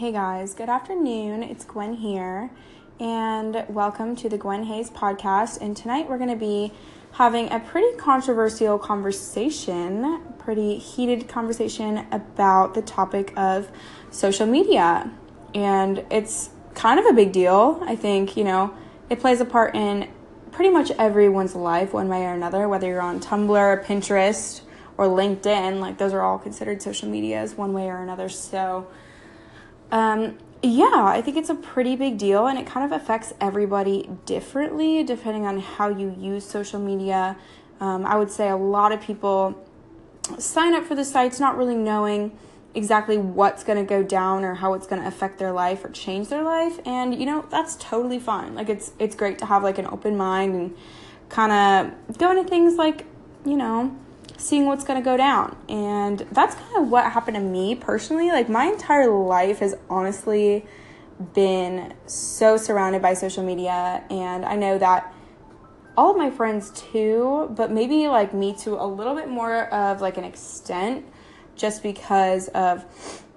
Hey guys, good afternoon. It's Gwen here, and welcome to the Gwen Hayes podcast. And tonight we're going to be having a pretty controversial conversation, pretty heated conversation about the topic of social media. And it's kind of a big deal. I think, you know, it plays a part in pretty much everyone's life, one way or another, whether you're on Tumblr, Pinterest, or LinkedIn, like those are all considered social medias one way or another. So, um, yeah, I think it's a pretty big deal and it kind of affects everybody differently depending on how you use social media. Um, I would say a lot of people sign up for the sites not really knowing exactly what's going to go down or how it's going to affect their life or change their life and you know that's totally fine like it's it's great to have like an open mind and kind of go into things like you know seeing what's going to go down. And that's kind of what happened to me personally. Like, my entire life has honestly been so surrounded by social media. And I know that all of my friends too, but maybe like me to a little bit more of like an extent just because of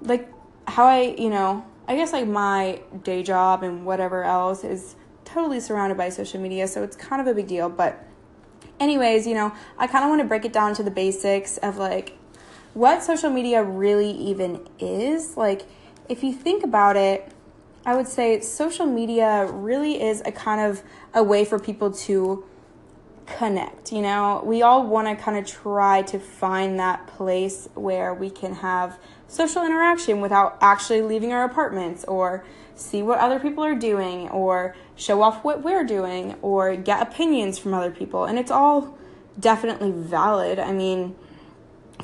like how I, you know, I guess like my day job and whatever else is totally surrounded by social media. So it's kind of a big deal. But anyways, you know, I kind of want to break it down to the basics of like what social media really even is. Like, if you think about it, I would say social media really is a kind of a way for people to connect. You know, we all want to kind of try to find that place where we can have social interaction without actually leaving our apartments or see what other people are doing or show off what we're doing or get opinions from other people. And it's all definitely valid. I mean,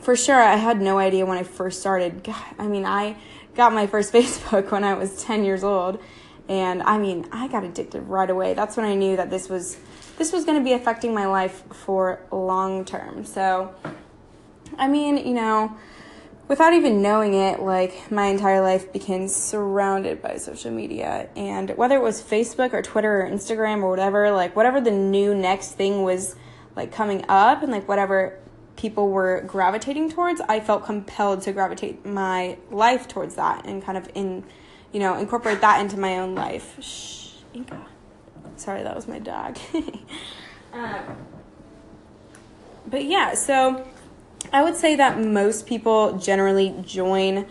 for sure, I had no idea when I first started. God, I mean, I got my first Facebook when I was 10 years old. And I mean, I got addicted right away. That's when I knew that this was this was going to be affecting my life for long term. So, I mean, you know, without even knowing it, like my entire life became surrounded by social media. And whether it was Facebook or Twitter or Instagram or whatever, like whatever the new next thing was like coming up and like whatever people were gravitating towards, I felt compelled to gravitate my life towards that and kind of in, you know, incorporate that into my own life. Shh, Inka. Sorry, that was my dog. um, but yeah, so I would say that most people generally join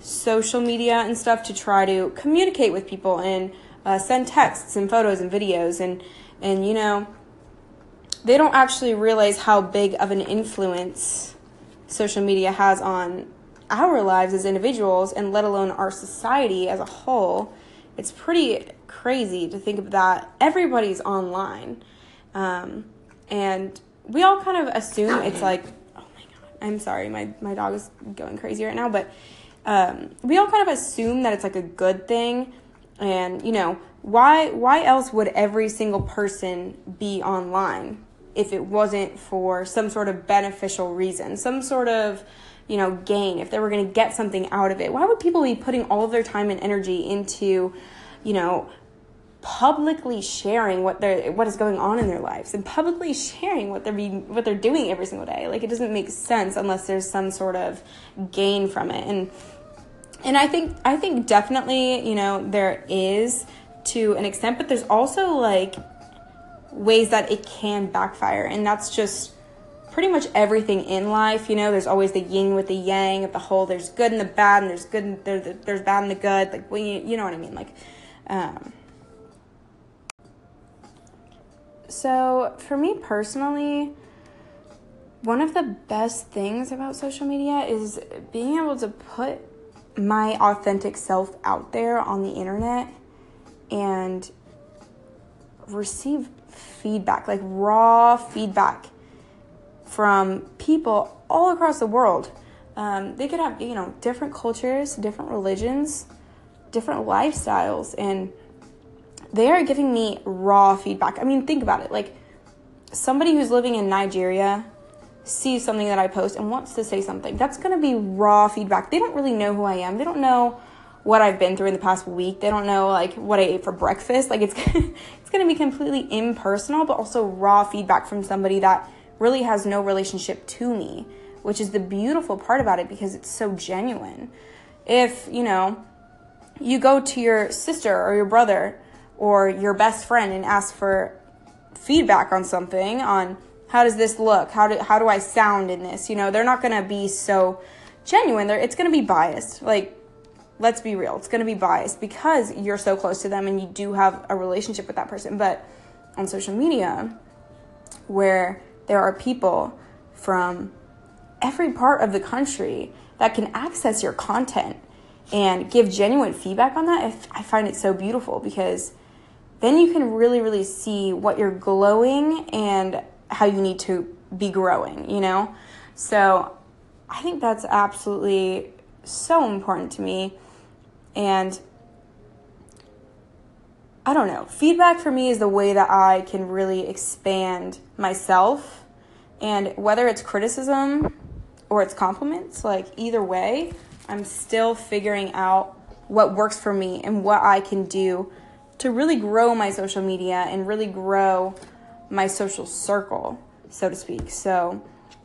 social media and stuff to try to communicate with people and uh, send texts and photos and videos and and you know they don't actually realize how big of an influence social media has on our lives as individuals and let alone our society as a whole it's pretty crazy to think of that everybody's online um, and we all kind of assume it's like oh my God, I'm sorry, my, my dog is going crazy right now, but um, we all kind of assume that it's like a good thing. And, you know, why why else would every single person be online if it wasn't for some sort of beneficial reason, some sort of, you know, gain, if they were going to get something out of it? Why would people be putting all of their time and energy into, you know, publicly sharing what they're what is going on in their lives and publicly sharing what they're being what they're doing every single day. Like it doesn't make sense unless there's some sort of gain from it. And and i think i think definitely you know there is to an extent but there's also like ways that it can backfire. And that's just pretty much everything in life you know? There's always the yin with the yang of the whole there's good and the bad and there's good and there's, bad and the good like when you, you know what i mean? Like um so, for me personally, one of the best things about social media is being able to put my authentic self out there on the internet and receive feedback, like raw feedback from people all across the world. Um, they could have, you know, different cultures, different religions, different lifestyles, and they are giving me raw feedback. I mean, think about it. Like somebody who's living in Nigeria sees something that I post and wants to say something. That's going to be raw feedback. They don't really know who I am. They don't know what I've been through in the past week. They don't know like what I ate for breakfast. Like it's it's going to be completely impersonal but also raw feedback from somebody that really has no relationship to me, which is the beautiful part about it because it's so genuine. If, you know, you go to your sister or your brother or your best friend and ask for feedback on something on how does this look? How do how do I sound in this? You know they're not going to be so genuine. They're, it's going to be biased. Like let's be real. It's going to be biased because you're so close to them and you do have a relationship with that person. But on social media where there are people from every part of the country that can access your content and give genuine feedback on that, I find it so beautiful because then you can really, really see what you're glowing and how you need to be growing, you know? So I think that's absolutely so important to me. And I don't know, feedback for me is the way that I can really expand myself. And whether it's criticism or it's compliments, like either way, I'm still figuring out what works for me and what I can do to really grow my social media and really grow my social circle, so to speak. So,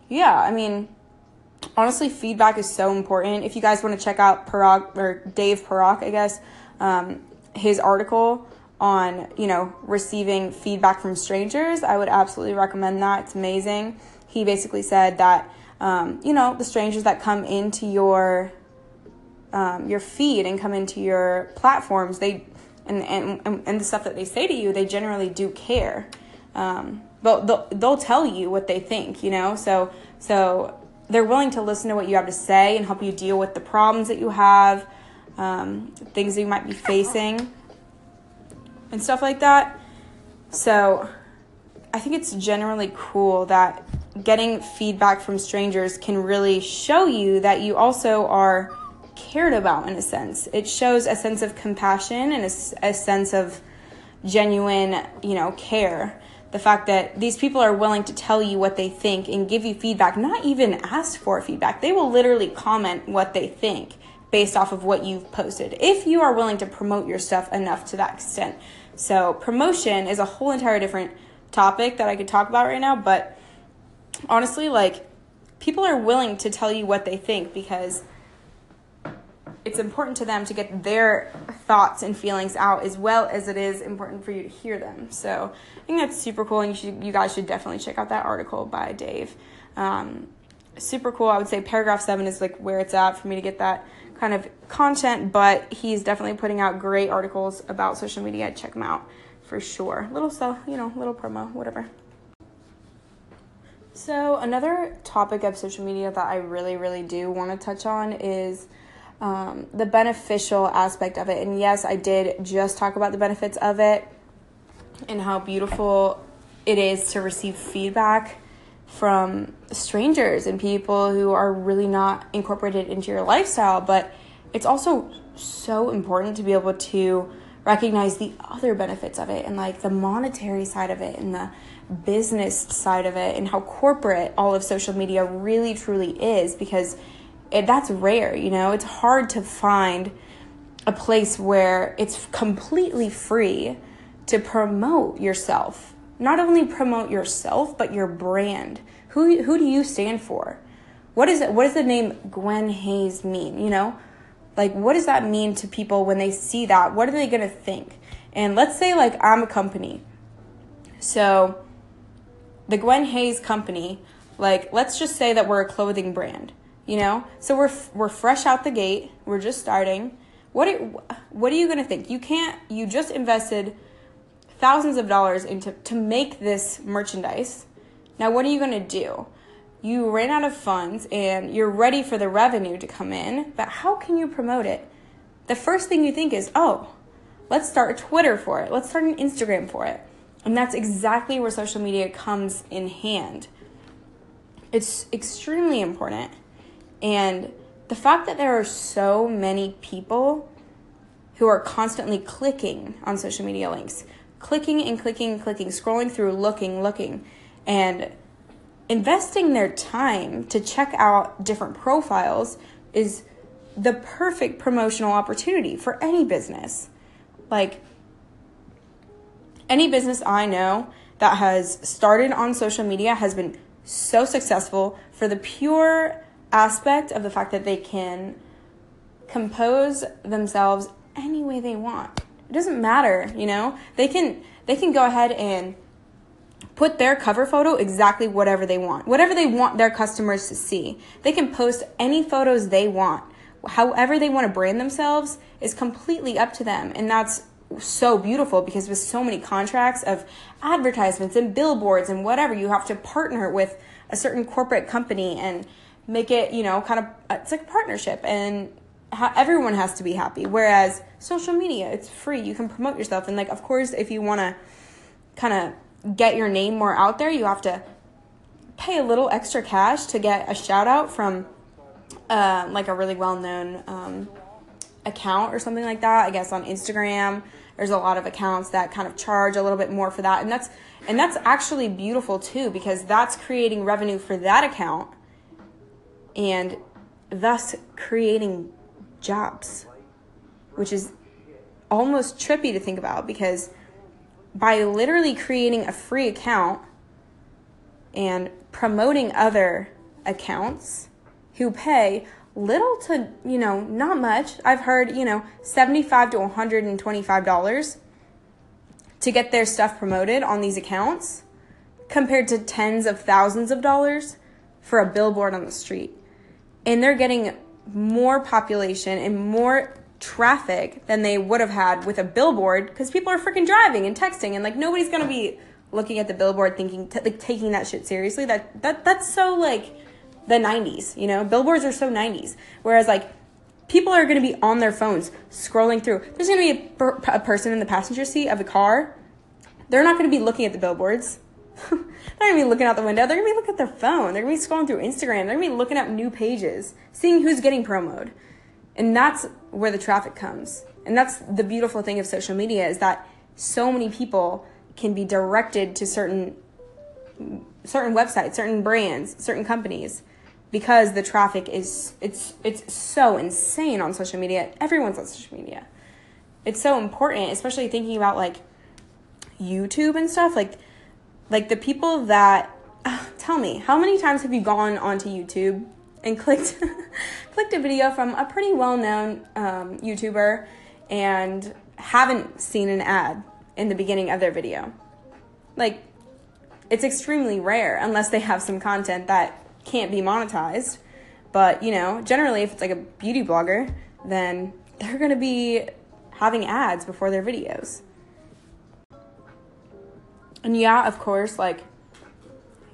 yeah, I mean, honestly, feedback is so important. If you guys want to check out Parag or Dave Parak, I guess, um, his article on you know receiving feedback from strangers, I would absolutely recommend that. It's amazing. He basically said that um, you know the strangers that come into your um, your feed and come into your platforms, they and, and and the stuff that they say to you, they generally do care. Um, but they'll, they'll tell you what they think, you know. So so they're willing to listen to what you have to say and help you deal with the problems that you have, um, things that you might be facing, and stuff like that. So I think it's generally cool that getting feedback from strangers can really show you that you also are cared about in a sense. It shows a sense of compassion and a, a sense of genuine, you know, care. The fact that these people are willing to tell you what they think and give you feedback, not even ask for feedback. They will literally comment what they think based off of what you've posted if you are willing to promote your stuff enough to that extent. So, promotion is a whole entire different topic that I could talk about right now, but honestly, like people are willing to tell you what they think because it's important to them to get their thoughts and feelings out as well as it is important for you to hear them. So I think that's super cool, and you, should, you guys should definitely check out that article by Dave. Um, super cool. I would say paragraph seven is like where it's at for me to get that kind of content, but he's definitely putting out great articles about social media. Check him out for sure. Little stuff, you know, little promo, whatever. So, another topic of social media that I really, really do want to touch on is um, the beneficial aspect of it. And yes, I did just talk about the benefits of it and how beautiful it is to receive feedback from strangers and people who are really not incorporated into your lifestyle. But it's also so important to be able to recognize the other benefits of it and like the monetary side of it and the business side of it and how corporate all of social media really truly is because it, that's rare, you know? It's hard to find a place where it's completely free to promote yourself. Not only promote yourself, but your brand. Who who do you stand for? What is it what does the name Gwen Hayes mean, you know? Like what does that mean to people when they see that? What are they to think? And let's say like I'm a company. So the Gwen Hayes company, like let's just say that we're a clothing brand you know? So we're we're fresh out the gate. We're just starting. What are, what are you going to think? You can't you just invested thousands of dollars into to make this merchandise. Now what are you going to do? You ran out of funds and you're ready for the revenue to come in but how can you promote it? The first thing you think is oh let's start a twitter for it. Let's start an instagram for it. And that's exactly where social media comes in hand. It's extremely important and the fact that there are so many people who are constantly clicking on social media links, clicking and clicking and clicking, scrolling through, looking, looking, and investing their time to check out different profiles is the perfect promotional opportunity for any business. Like any business I know that has started on social media has been so successful for the pure aspect of the fact that they can compose themselves any way they want. It doesn't matter, you know? They can they can go ahead and put their cover photo exactly whatever they want. Whatever they want their customers to see. They can post any photos they want. However they want to brand themselves is completely up to them. And that's so beautiful because with so many contracts of advertisements and billboards and whatever, you have to partner with a certain corporate company and make it, you know, kind of it's like a partnership and ha- everyone has to be happy. Whereas social media, it's free. You can promote yourself and like of course if you want to kind of get your name more out there, you have to pay a little extra cash to get a shout out from uh, like a really well known um, account or something like that. I guess on Instagram, there's a lot of accounts that kind of charge a little bit more for that, and that's and that's actually beautiful too because that's creating revenue for that account, and thus creating jobs, which is almost trippy to think about because by literally creating a free account and promoting other accounts who pay little to, you know, not much. I've heard, you know, 75 to 125 dollars to get their stuff promoted on these accounts compared to tens of thousands of dollars for a billboard on the street. And they're getting more population and more traffic than they would have had with a billboard because people are freaking driving and texting and like nobody's gonna be looking at the billboard thinking t- like taking that shit seriously. That that that's so like the 90s you know? Billboards are so 90s whereas like people are gonna be on their phones scrolling through. There's gonna be a, per- a person in the passenger seat of a car. They're not gonna be looking at the billboards they're gonna be looking out the window they're gonna be looking at their phone they're gonna be scrolling through instagram they're gonna be looking up new pages seeing who's getting promoted and that's where the traffic comes. And that's the beautiful thing of social media is that so many people can be directed to certain certain websites, certain brands, certain companies because the traffic is it's it's so insane on social media. Everyone's on social media. It's so important, especially thinking about like YouTube and stuff like like the people that uh, tell me, how many times have you gone onto YouTube and clicked clicked a video from a pretty well known um, YouTuber and haven't seen an ad in the beginning of their video. Like, it's extremely rare unless they have some content that can't be monetized. But, you know, generally, if it's like a beauty blogger, then they're going to be having ads before their videos. And yeah, of course, like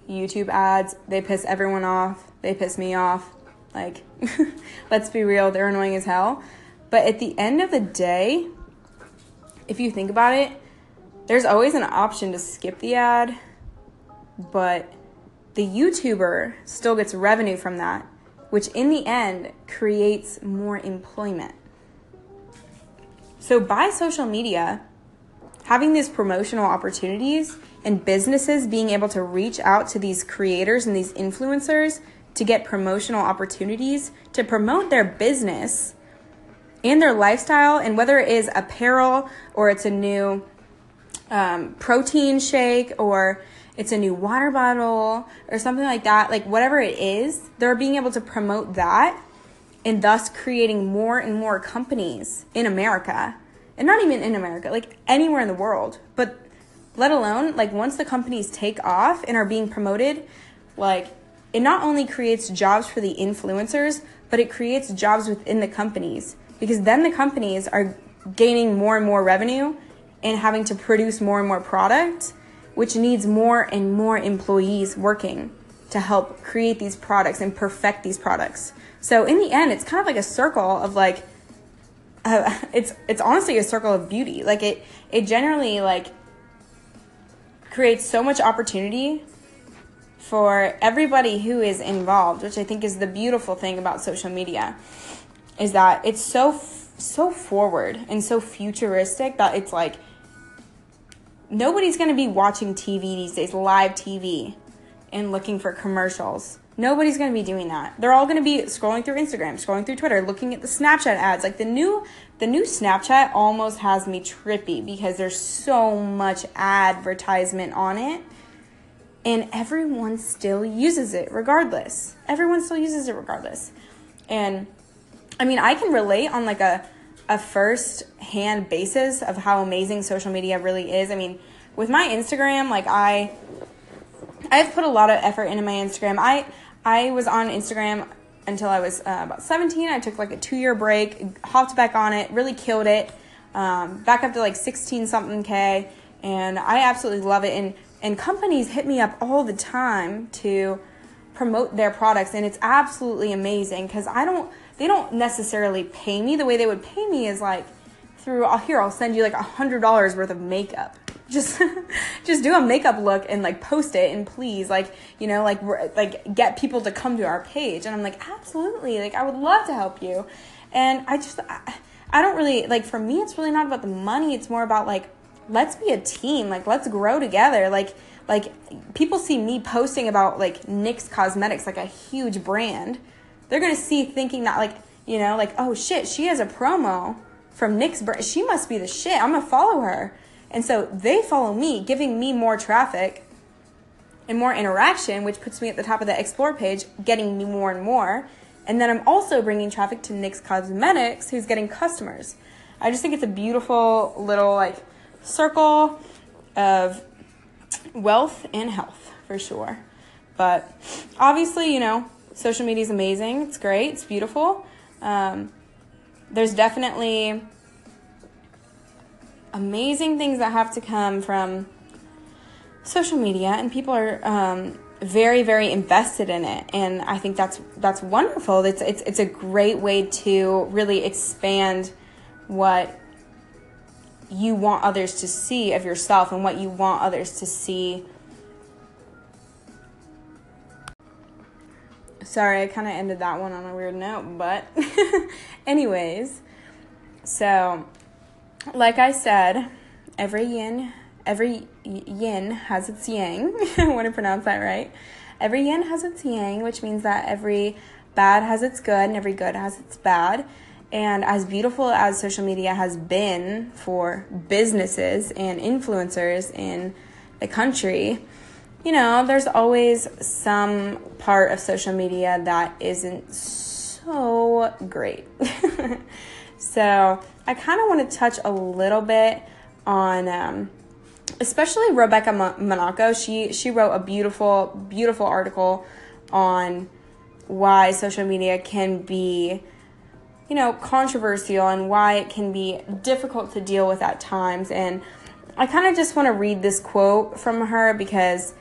YouTube ads, they piss everyone off they piss me off. Like, let's be real, they're annoying as hell. But at the end of the day, if you think about it, there's always an option to skip the ad, but the YouTuber still gets revenue from that, which in the end creates more employment. So, by social media, having these promotional opportunities and businesses being able to reach out to these creators and these influencers to get promotional opportunities to promote their business and their lifestyle, and whether it is apparel or it's a new um, protein shake or it's a new water bottle or something like that, like whatever it is, they're being able to promote that and thus creating more and more companies in America. And not even in America, like anywhere in the world. But let alone, like once the companies take off and are being promoted, like it not only creates jobs for the influencers, but it creates jobs within the companies because then the companies are gaining more and more revenue and having to produce more and more product, which needs more and more employees working to help create these products and perfect these products. So in the end, it's kind of like a circle of like, uh, it's it's honestly a circle of beauty. Like it it generally like creates so much opportunity for everybody who is involved, which I think is the beautiful thing about social media, is that it's so so forward and so futuristic that it's like nobody's going to be watching TV these days, live TV, and looking for commercials. Nobody's going to be doing that. They're all going to be scrolling through Instagram, scrolling through Twitter, looking at the Snapchat ads. Like the new the new Snapchat almost has me trippy because there's so much advertisement on it and everyone still uses it regardless. Everyone still uses it regardless. And I mean, I can relate on like a a first hand basis of how amazing social media really is. I mean, with my Instagram, like I I've put a lot of effort into my Instagram. I I was on Instagram until I was uh, about 17. I took like a 2-year break, hopped back on it, really killed it. Um, back up to like 16 something k and I absolutely love it and and companies hit me up all the time to promote their products and it's absolutely amazing cuz I don't they don't necessarily pay me the way they would pay me is like through here I'll send you like a hundred dollars worth of makeup just just do a makeup look and like post it and please like you know like like get people to come to our page. And I'm like absolutely. Like I would love to help you. And I just I, I don't really like for me it's really not about the money. It's more about like let's be a team. Like let's grow together. Like like people see me posting about like NYX Cosmetics like a huge brand. They're gonna see thinking that like you know like oh shit she has a promo from NYX she must be the shit. I'm gonna follow her and so they follow me giving me more traffic and more interaction which puts me at the top of the explore page getting me more and more and then I'm also bringing traffic to NYX Cosmetics who's getting customers I just think it's a beautiful little like circle of wealth and health for sure but obviously you know social media is amazing. It's great. It's beautiful. Um, there's definitely amazing things that have to come from social media, and people are um, very, very invested in it. And I think that's that's wonderful. It's it's it's a great way to really expand what you want others to see of yourself and what you want others to see Sorry, I kind of ended that one on a weird note, but anyways, so like I said, every yin, every yin has its yang. I want to pronounce that right. Every yin has its yang, which means that every bad has its good and every good has its bad. And as beautiful as social media has been for businesses and influencers in the country, you know, there's always some part of social media that isn't so great. so I kind of want to touch a little bit on, um, especially Rebecca Monaco. She she wrote a beautiful beautiful article on why social media can be you know controversial and why it can be difficult to deal with at times and I kind of just want to read this quote from her because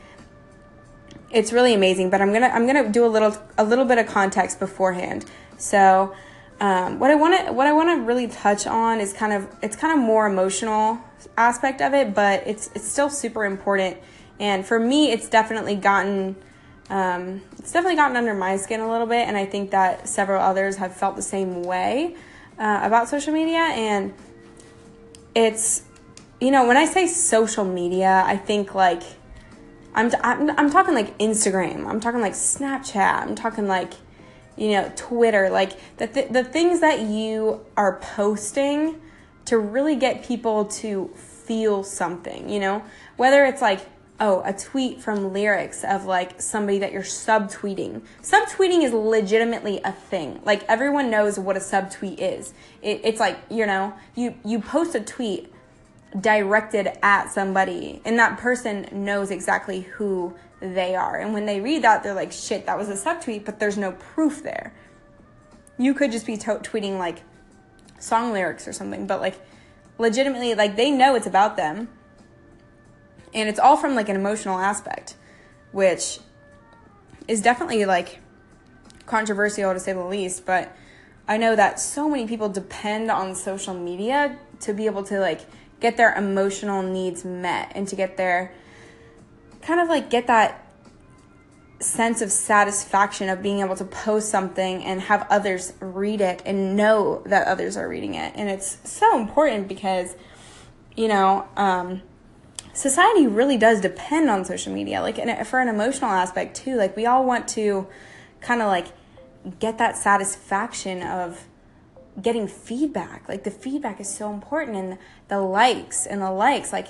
it's really amazing. But I'm gonna I'm gonna do a little a little bit of context beforehand. So um, what I want to what I want to really touch on is kind of it's kind of more emotional aspect of it, but it's it's still super important. And for me, it's definitely gotten um, it's definitely gotten under my skin a little bit, and I think that several others have felt the same way uh, about social media. And it's you know when I say social media, I think like I'm, I'm, I'm talking like Instagram. I'm talking like Snapchat. I'm talking like, you know, Twitter. Like the, th- the things that you are posting to really get people to feel something, you know? Whether it's like, oh, a tweet from lyrics of like somebody that you're subtweeting. Subtweeting is legitimately a thing. Like everyone knows what a subtweet is. It, it's like, you know, you, you post a tweet directed at somebody and that person knows exactly who they are. And when they read that, they're like, shit, that was a subtweet, but there's no proof there. You could just be to- tweeting like song lyrics or something, but like legitimately, like they know it's about them. And it's all from like an emotional aspect, which is definitely like controversial to say the least, but I know that so many people depend on social media to be able to like get their emotional needs met and to get their kind of like get that sense of satisfaction of being able to post something and have others read it and know that others are reading it. And it's so important because, you know, um, society really does depend on social media, like and for an emotional aspect too. Like we all want to kind of like get that satisfaction of getting feedback. Like the feedback is so important and the likes and the likes like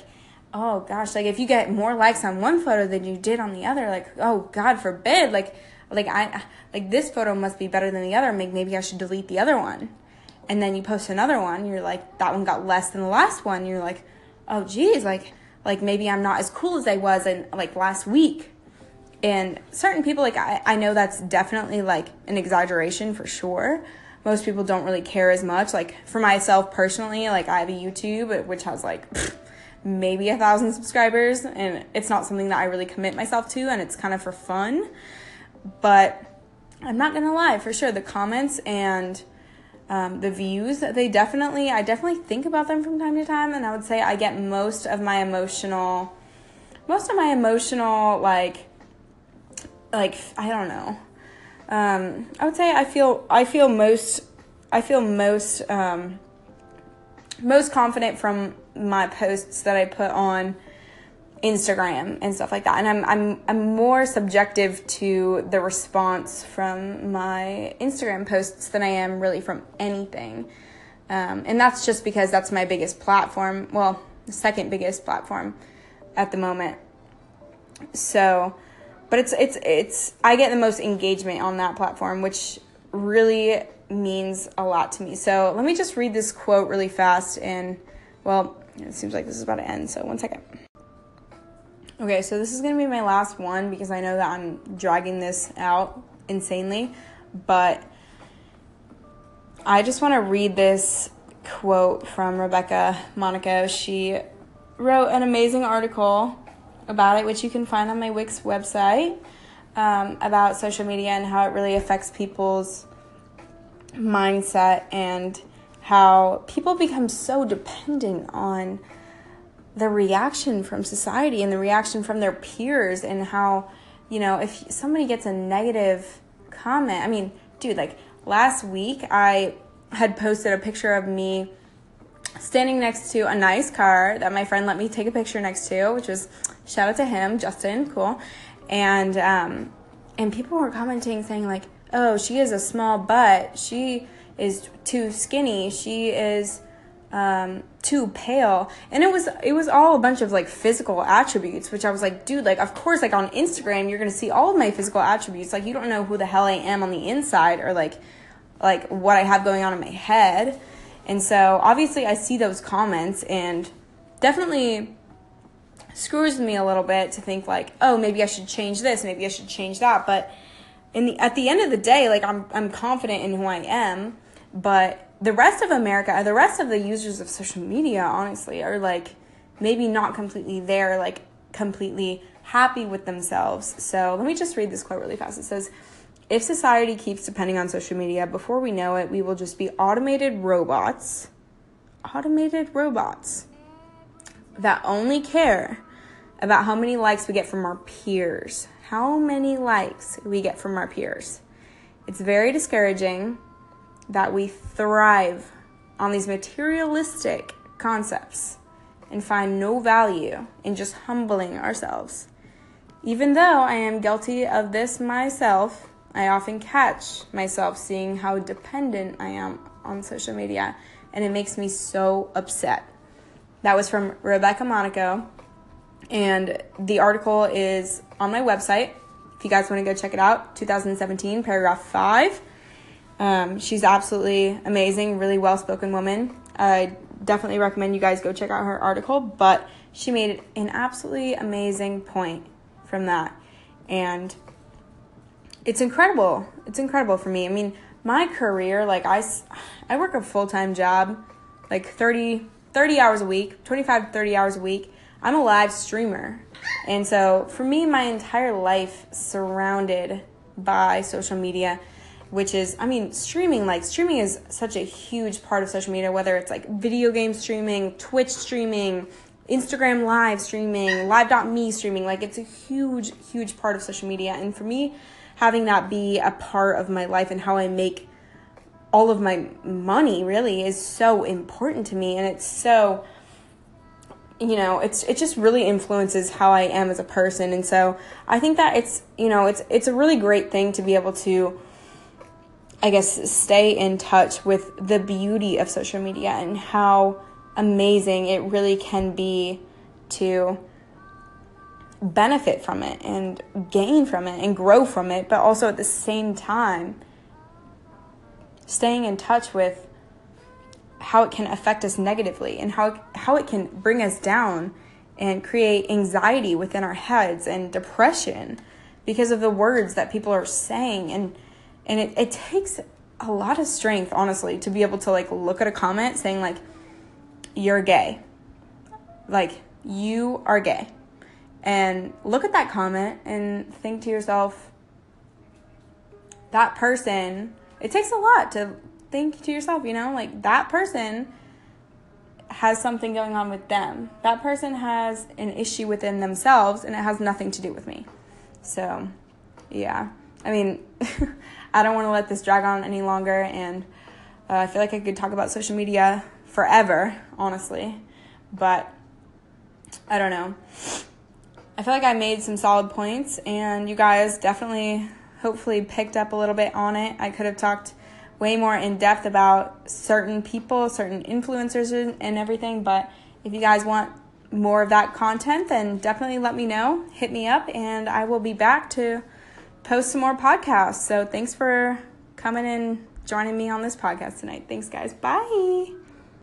oh gosh, like if you get more likes on one photo than you did on the other, like oh god forbid, like like I like this photo must be better than the other. Maybe maybe I should delete the other one. and then you post another one, you're like, that one got less than the last one. You're like, oh, geez, like, like maybe I'm not as cool as I was in like last week. And certain people, like, I, I know that's definitely like an exaggeration for sure. Most people don't really care as much. Like, for myself personally, like, I have a YouTube, which has like maybe a thousand subscribers, and it's not something that I really commit myself to, and it's kind of for fun. But I'm not gonna lie, for sure, the comments and um, the views they definitely i definitely think about them from time to time and i would say i get most of my emotional most of my emotional like like i don't know um, i would say i feel i feel most i feel most um, most confident from my posts that i put on Instagram and stuff like that. And I'm I'm I'm more subjective to the response from my Instagram posts than I am really from anything. Um, and that's just because that's my biggest platform. Well, second biggest platform at the moment. So, but it's it's it's I get the most engagement on that platform, which really means a lot to me. So let me just read this quote really fast and well, it seems like this is about to end. So one second. Okay, so this is to be my last one because I know that I'm dragging this out insanely, but I just want to read this quote from Rebecca Monaco. She wrote an amazing article about it, which you can find on my Wix website, um, about social media and how it really affects people's mindset and how people become so dependent on the reaction from society and the reaction from their peers and how you know if somebody gets a negative comment i mean dude like last week i had posted a picture of me standing next to a nice car that my friend let me take a picture next to which was shout out to him justin cool. And um and people were commenting saying like oh she has a small butt. She is too skinny. She is um, too pale. And it was it was all a bunch of like physical attributes which i was like dude like of course like on instagram you're gonna see all of my physical attributes. Like you don't know who the hell i am on the inside or like like what i have going on in my head. And so obviously i see those comments and definitely screws me a little bit to think like oh maybe i should change this maybe i should change that. But in the at the end of the day like i'm i'm confident in who i am but the rest of America, the rest of the users of social media, honestly, are like maybe not completely there, like completely happy with themselves. So let me just read this quote really fast. It says, if society keeps depending on social media, before we know it, we will just be automated robots, automated robots that only care about how many likes we get from our peers. How many likes we get from our peers. It's very discouraging that we thrive on these materialistic concepts and find no value in just humbling ourselves. Even though I am guilty of this myself, I often catch myself seeing how dependent I am on social media, and it makes me so upset. That was from Rebecca Monaco, and the article is on my website. If you guys want to go check it out, 2017, paragraph 5. Um, she's absolutely amazing, really well spoken woman. I definitely recommend you guys go check out her article, but she made an absolutely amazing point from that. And it's incredible. It's incredible for me. I mean, my career, like I, I work a full-time job, like 30, 30 hours a week, 25, 30 hours a week. I'm a live streamer. And so for me, my entire life surrounded by social media which is i mean streaming like streaming is such a huge part of social media whether it's like video game streaming twitch streaming instagram live streaming live.me streaming like it's a huge huge part of social media. And for me having that be a part of my life and how i make all of my money really is so important to me. And it's so you know it's it just really influences how i am as a person. And so i think that it's you know it's it's a really great thing to be able to I guess, stay in touch with the beauty of social media and how amazing it really can be to benefit from it and gain from it and grow from it, but also at the same time, staying in touch with how it can affect us negatively and how how it can bring us down and create anxiety within our heads and depression because of the words that people are saying and and it, it takes a lot of strength honestly to be able to like look at a comment saying like you're gay. Like you are gay. And look at that comment and think to yourself that person it takes a lot to think to yourself you know? Like that person has something going on with them. That person has an issue within themselves and it has nothing to do with me. So yeah. I mean i don't want to let this drag on any longer and uh, i feel like i could talk about social media forever honestly but i don't know I feel like I made some solid points, and you guys definitely, hopefully, picked up a little bit on it. I could have talked way more in depth about certain people, certain influencers, and everything, but if you guys want more of that content, then definitely let me know. Hit me up, and I will be back to post some more podcasts. So, thanks for coming and joining me on this podcast tonight. Thanks, guys. Bye.